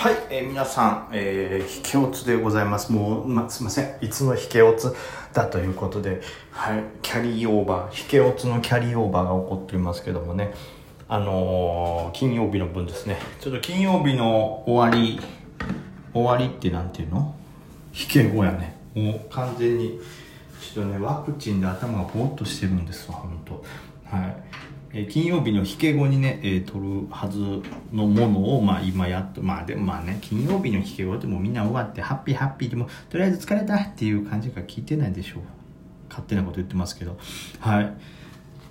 はい、えー皆さん、えー、引け落ちでございます。もう、ま、すいません。いつの引け落ちだということで、はい、キャリーオーバー、引け落ちのキャリーオーバーが起こっておりますけどもね、あのー金曜日の分ですね、ちょっと金曜日の終わり、終わりってなんていうの？引け後やね。もう完全に、ちょっとね、ワクチンで頭がぼーっとしてるんですわ、ほんと。はい。え金曜日の引け後にね、えー撮るはずのものを、まあ今やっと、まあでもまあね、金曜日の引け後でもみんな終わって、ハッピーハッピーでも、とりあえず疲れたっていう感じが聞いてないでしょう。勝手なこと言ってますけど。はい。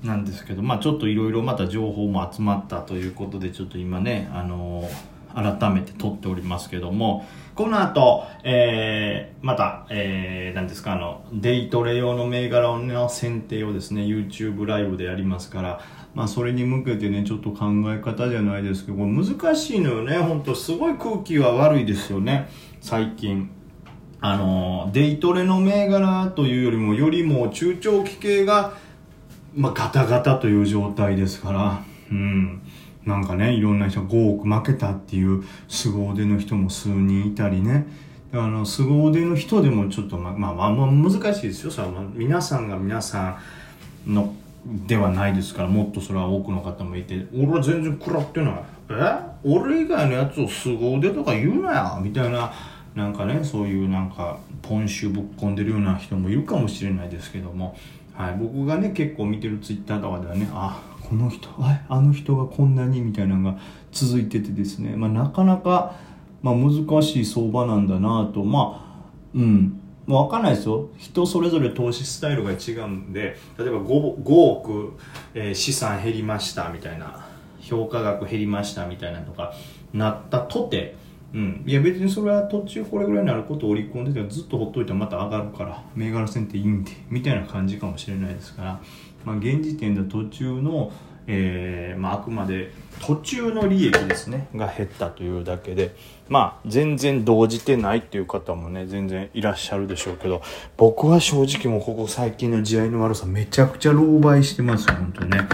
なんですけど、まあちょっといろいろまた情報も集まったということで、ちょっと今ね、あのー改めて撮っておりますけども、この後、えー、また、えー、なんですか、あの、デイトレ用の銘柄の選定をですね、YouTube ライブでやりますから、まあそれに向けてね、ちょっと考え方じゃないですけど、これ難しいのよね、本当すごい空気は悪いですよね、最近。あの、デイトレの銘柄というよりも、よりも中長期系が、まあ、ガタガタという状態ですから、うん。なんかね、いろんな人が5億負けたっていう凄腕の人も数人いたりね。あの、凄腕の人でもちょっと、まあ、まあ、まあ、まあ難しいですよ。それは、まあ、皆さんが皆さんの、ではないですから、もっとそれは多くの方もいて、俺は全然食らってない。え？俺以外のやつを凄腕とか言うなよみたいな、なんかね、そういうなんか、ポンシュぶっ込んでるような人もいるかもしれないですけども、はい、僕がね、結構見てるツイッターとかではね、あ、この人、ああの人がこんなにみたいなのが続いててですね、まあ、なかなか、まあ、難しい相場なんだなと、まあ、うん、わかんないですよ。人それぞれ投資スタイルが違うんで、例えば 5, 5億、えー資産減りましたみたいな、評価額減りましたみたいなとかなったとて、うん、いや別にそれは途中これぐらいになることを織り込んでてずっとほっといたらまた上がるから銘柄選定いいんでみたいな感じかもしれないですから、まあ、現時点で途中の、えーまあ、あくまで途中の利益ですねが減ったというだけでまあ全然動じてないっていう方もね全然いらっしゃるでしょうけど僕は正直もうここ最近の地合いの悪さめちゃくちゃ狼狽してますよ本当ね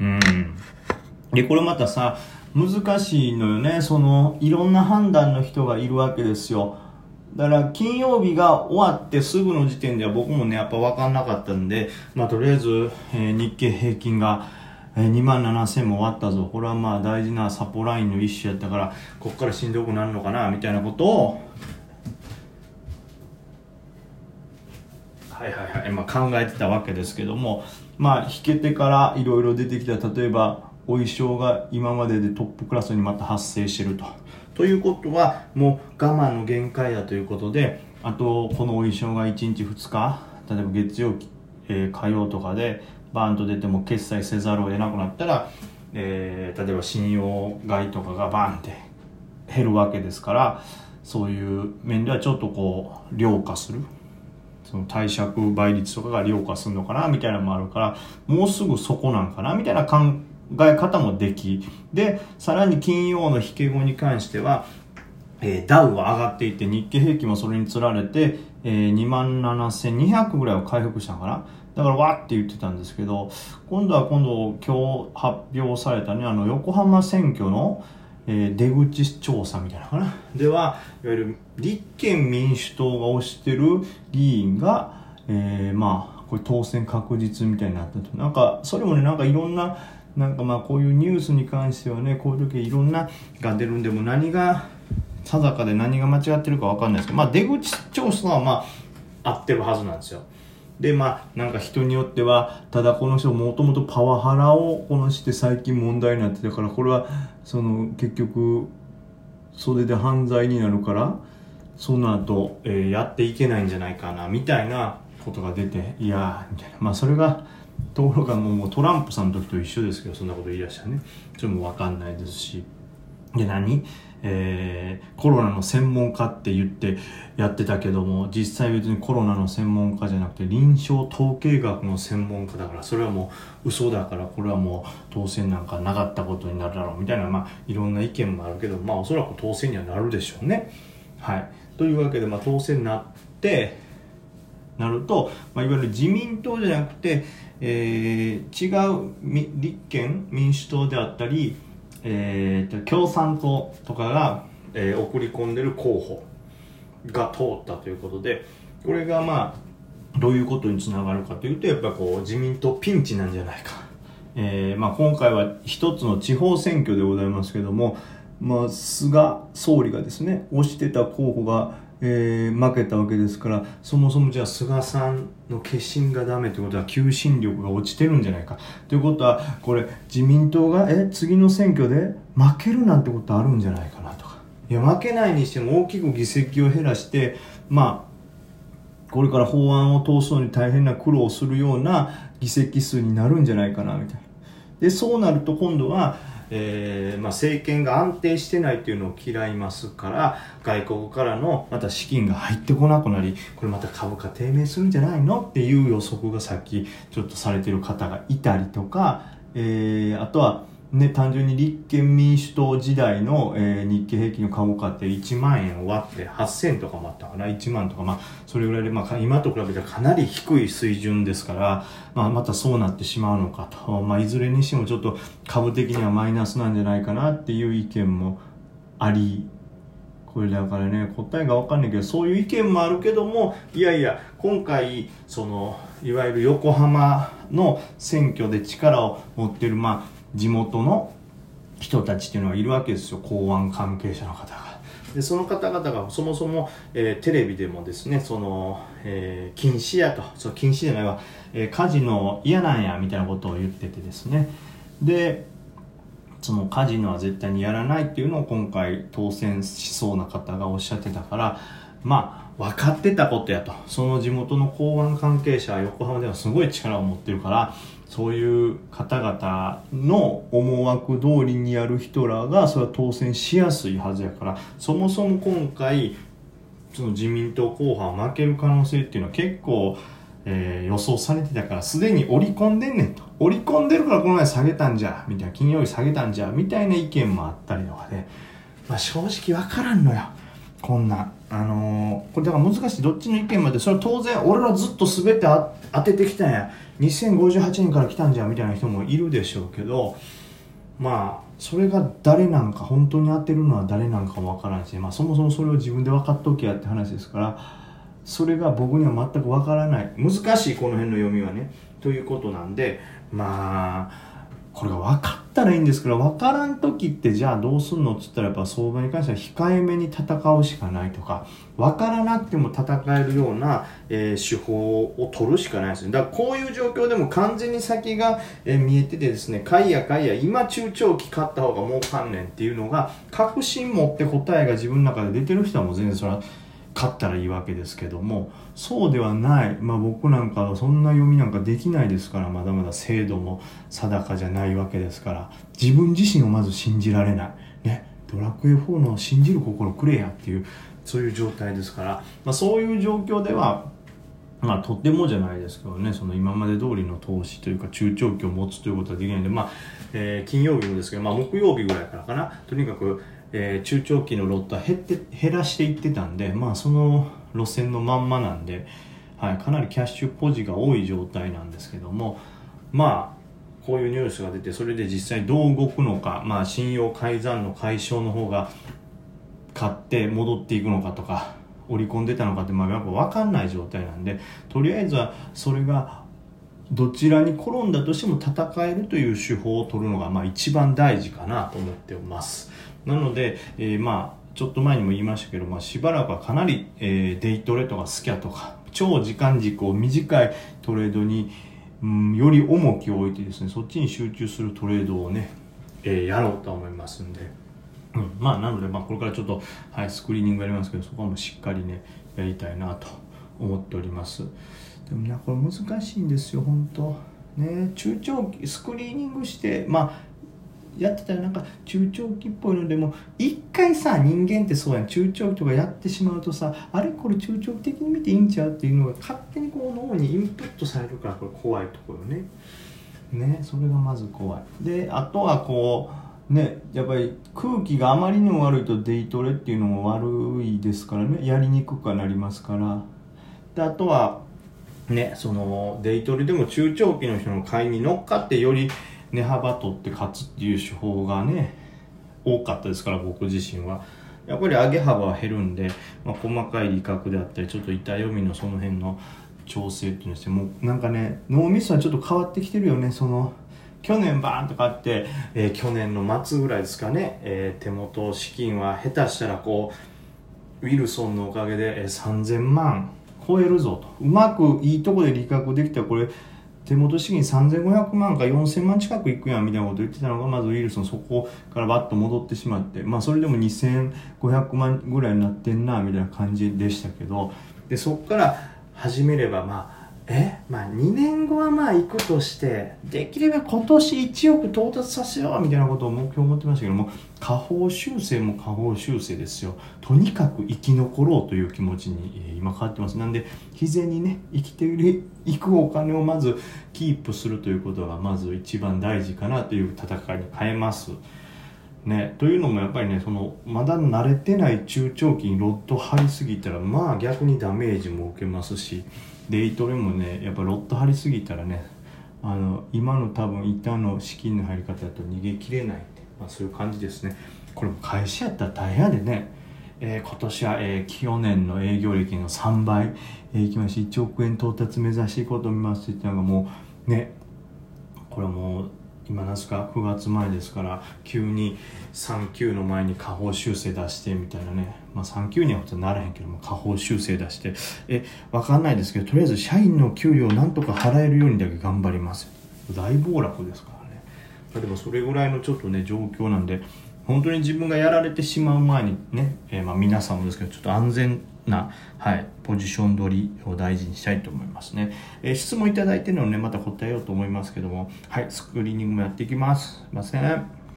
うんで、これまたさ、難しいのよね。その、いろんな判断の人がいるわけですよ。だから、金曜日が終わってすぐの時点では僕もね、やっぱ分かんなかったんで、まあ、とりあえず、えー日経平均が、えー2万7000も終わったぞ。これはまあ大事なサポラインの一種やったから、こっからしんどくなるのかな、みたいなことを、はいはいはい、まあ、考えてたわけですけども、まあ、弾けてからいろいろ出てきた例えばお衣装が今まででトップクラスにまた発生してると。ということはもう我慢の限界だということであとこのお衣装が1日2日例えば月曜、えー火曜とかでバーンと出ても決済せざるを得なくなったら、えー例えば信用買いとかがバーンって減るわけですからそういう面ではちょっとこう量化するその貸借倍率とかが量化するのかなみたいなのもあるからもうすぐそこなんかなみたいな考え方もできでさらに金曜の引け後に関しては、えーダウは上がっていて日経平均もそれにつられて、えー、27,200ぐらいは回復したのかな？だからわーって言ってたんですけど今度は今度今日発表されたねあの横浜選挙のえー出口調査みたいなのかな？ではいわゆる立憲民主党が推してる議員が、えーまあこれ当選確実みたいになったと。なんかそれもねなんかいろんななんかまあこういうニュースに関してはねこういう時いろんなが出るんでも何が定かで何が間違ってるかわかんないですけどまあ出口調査はまあ合ってるはずなんですよ。でまあなんか人によってはただこの人もともとパワハラをこのして最近問題になってたからこれはその結局それで犯罪になるからその後、えーやっていけないんじゃないかなみたいなことが出ていやーみたいな。まあそれがところがもうトランプさんの時と一緒ですけどそんなこと言い出したらね。それも分かんないですし。で何？えーコロナの専門家って言ってやってたけども実際別にコロナの専門家じゃなくて臨床統計学の専門家だからそれはもう嘘だからこれはもう当選なんかなかったことになるだろうみたいなまあいろんな意見もあるけどまあおそらく当選にはなるでしょうね。はい、というわけで、まあ、当選になってなると、まあ、いわゆる自民党じゃなくて、えー違う立憲民主党であったり、えー共産党とかがえー、送り込んでる候補が通ったということでこれがまあどういうことにつながるかというとやっぱこう自民党ピンチなんじゃないか、えーまあ、今回は一つの地方選挙でございますけども、まあ、菅総理がですね推してた候補がえー、負けたわけですからそもそもじゃあ菅さんの決心がダメということは求心力が落ちてるんじゃないか。ということはこれ自民党がえ次の選挙で負けるなんてことあるんじゃないかなとか。いや負けないにしても大きく議席を減らしてまあこれから法案を通すのに大変な苦労をするような議席数になるんじゃないかなみたいな。でそうなると今度はえー、まあ、政権が安定してないというのを嫌いますから外国からのまた資金が入ってこなくなりこれまた株価低迷するんじゃないの？っていう予測がさっきちょっとされてる方がいたりとか、えー、あとはね、単純に立憲民主党時代の、えー、日経平均の株価って1万円を割って8000とかもあったかな？1万とか、まあ、それぐらいで、まあ、今と比べてかなり低い水準ですから、まあ、またそうなってしまうのかと、まあ、いずれにしてもちょっと株的にはマイナスなんじゃないかなっていう意見もありこれだからね答えが分かんないけどそういう意見もあるけどもいやいや今回そのいわゆる横浜の選挙で力を持ってるまあ地元の人たちっていうのはいるわけですよ。公安関係者の方が。でその方々がそもそも、えー、テレビでもですねその、えー、禁止やと。そう禁止じゃないわ、えー、カジノ嫌なんやみたいなことを言っててですね。でそのカジノは絶対にやらないっていうのを今回当選しそうな方がおっしゃってたからまあ分かってたことやと。その地元の公安関係者は横浜ではすごい力を持ってるからそういう方々の思惑通りにやる人らがそれは当選しやすいはずやからそもそも今回その自民党候補は負ける可能性っていうのは結構、えー、予想されてたからすでに織り込んでんねんと。織り込んでるからこの前下げたんじゃみたいな金曜日下げたんじゃみたいな意見もあったりとかで、まあ、正直わからんのよ。こんなあのー、これだから難しいどっちの意見までそれは当然俺らずっと全て当ててきたんや。2058年から来たんじゃんみたいな人もいるでしょうけどまあそれが誰なんか本当に当てるのは誰なんかもわからんし、まあ、そもそもそれを自分で分かっとけやって話ですからそれが僕には全く分からない。難しいこの辺の読みはね。ということなんでまあこれが分かったらいいんですけど分からん時ってじゃあどうすんのっつったらやっぱ相場に関しては控えめに戦うしかないとか分からなくても戦えるような、えー、手法を取るしかないです。ねだからこういう状況でも完全に先が、えー、見えててですね買いや買いや今中長期買った方が儲かんねんっていうのが確信持って答えが自分の中で出てる人はもう全然それは勝ったらいいわけですけどもそうではない、まあ、僕なんかはそんな読みなんかできないですからまだまだ精度も定かじゃないわけですから自分自身をまず信じられない。ね。ドラクエ4の信じる心くれやっていうそういう状態ですから、まあ、そういう状況ではまあ、とってもじゃないですけどね、その今まで通りの投資というか、中長期を持つということはできないんで、まあ、えー、金曜日もですけど、まあ、木曜日ぐらいからかな、とにかく、えー、中長期のロットは減って減らしていってたんで、まあ、その路線のまんまなんで、はい、かなりキャッシュポジが多い状態なんですけどもまあこういうニュースが出てそれで実際どう動くのか、まあ、信用改ざんの解消の方が買って戻っていくのかとか織り込んでたのかって、まあ、やっぱ分かんない状態なんでとりあえずはそれがどちらに転んだとしても戦えるという手法を取るのが、まあ、一番大事かなと思っておます。なので、えー、まあちょっと前にも言いましたけど、まあ、しばらくはかなり、えー、デイトレとかスキャとか超時間軸を短いトレードに、うん、より重きを置いてですねそっちに集中するトレードをね、えー、やろうと思いますんで、うん、まあなので、まあ、これからちょっと、はい、スクリーニングやりますけどそこはもうしっかりねやりたいなと思っておりますでもねこれ難しいんですよ本当。ね中長期スクリーニングしてまあやってたらなんか中長期っぽいのでも一回さ人間ってそうやん。中長期とかやってしまうとさあれこれ中長期的に見ていいんちゃうっていうのが勝手にこう脳にインプットされるからこれ怖いところね。ねそれがまず怖い。であとはこうねやっぱり空気があまりにも悪いとデイトレっていうのも悪いですからね。やりにくくはなりますから。であとはねそのデイトレでも中長期の人の買いに乗っかってより値幅取って勝つっていう手法がね多かったですから僕自身は。やっぱり上げ幅は減るんで、まあ、細かい利確であったりちょっと痛読みのその辺の調整っていうのしてもうなんかね脳みそはちょっと変わってきてるよね。その去年バーンと買って、えー、去年の末ぐらいですかね、えー、手元資金は下手したらこうウィルソンのおかげで、えー、3000万超えるぞと。うまくいいとこで利確できたらこれ手元資金3500万か4000万近くいくやんみたいなこと言ってたのがまずウイルスのそこからバッと戻ってしまってまあそれでも2500万ぐらいになってんなみたいな感じでしたけどでそこから始めればまあえまあ2年後はまあ行くとしてできれば今年1億到達させようみたいなことを目標を持ってましたけども下方修正も下方修正ですよ。とにかく生き残ろうという気持ちに今変わってます。なんで自然にね生きていくお金をまずキープするということがまず一番大事かなという戦いに変えます。ね、というのもやっぱりねそのまだ慣れてない中長期にロッド張りすぎたらまあ逆にダメージも受けますしデイトレもねやっぱロット張りすぎたらねあの今の多分板の資金の入り方だと逃げきれないって、まあ、そういう感じですね。これも会社やったら大変やでね、えー、今年は、えー、去年の営業歴の3倍、えー、いきまして1億円到達目指していこうと思いますって言ったのがもうねこれもう今なんすか9月前ですから急に3級の前に下方修正出してみたいなね、まあ、3級にはならへんけども下方修正出して。え分かんないですけどとりあえず社員の給料をなんとか払えるようにだけ頑張ります大暴落ですからね。でもそれぐらいのちょっとね状況なんで本当に自分がやられてしまう前にね、えー、まあ皆さんもですけどちょっと安全な、はい、ポジション取りを大事にしたいと思いますね。えー、質問いただいてるのをね、また答えようと思いますけども、はい、スクリーニングもやっていきます。すいません。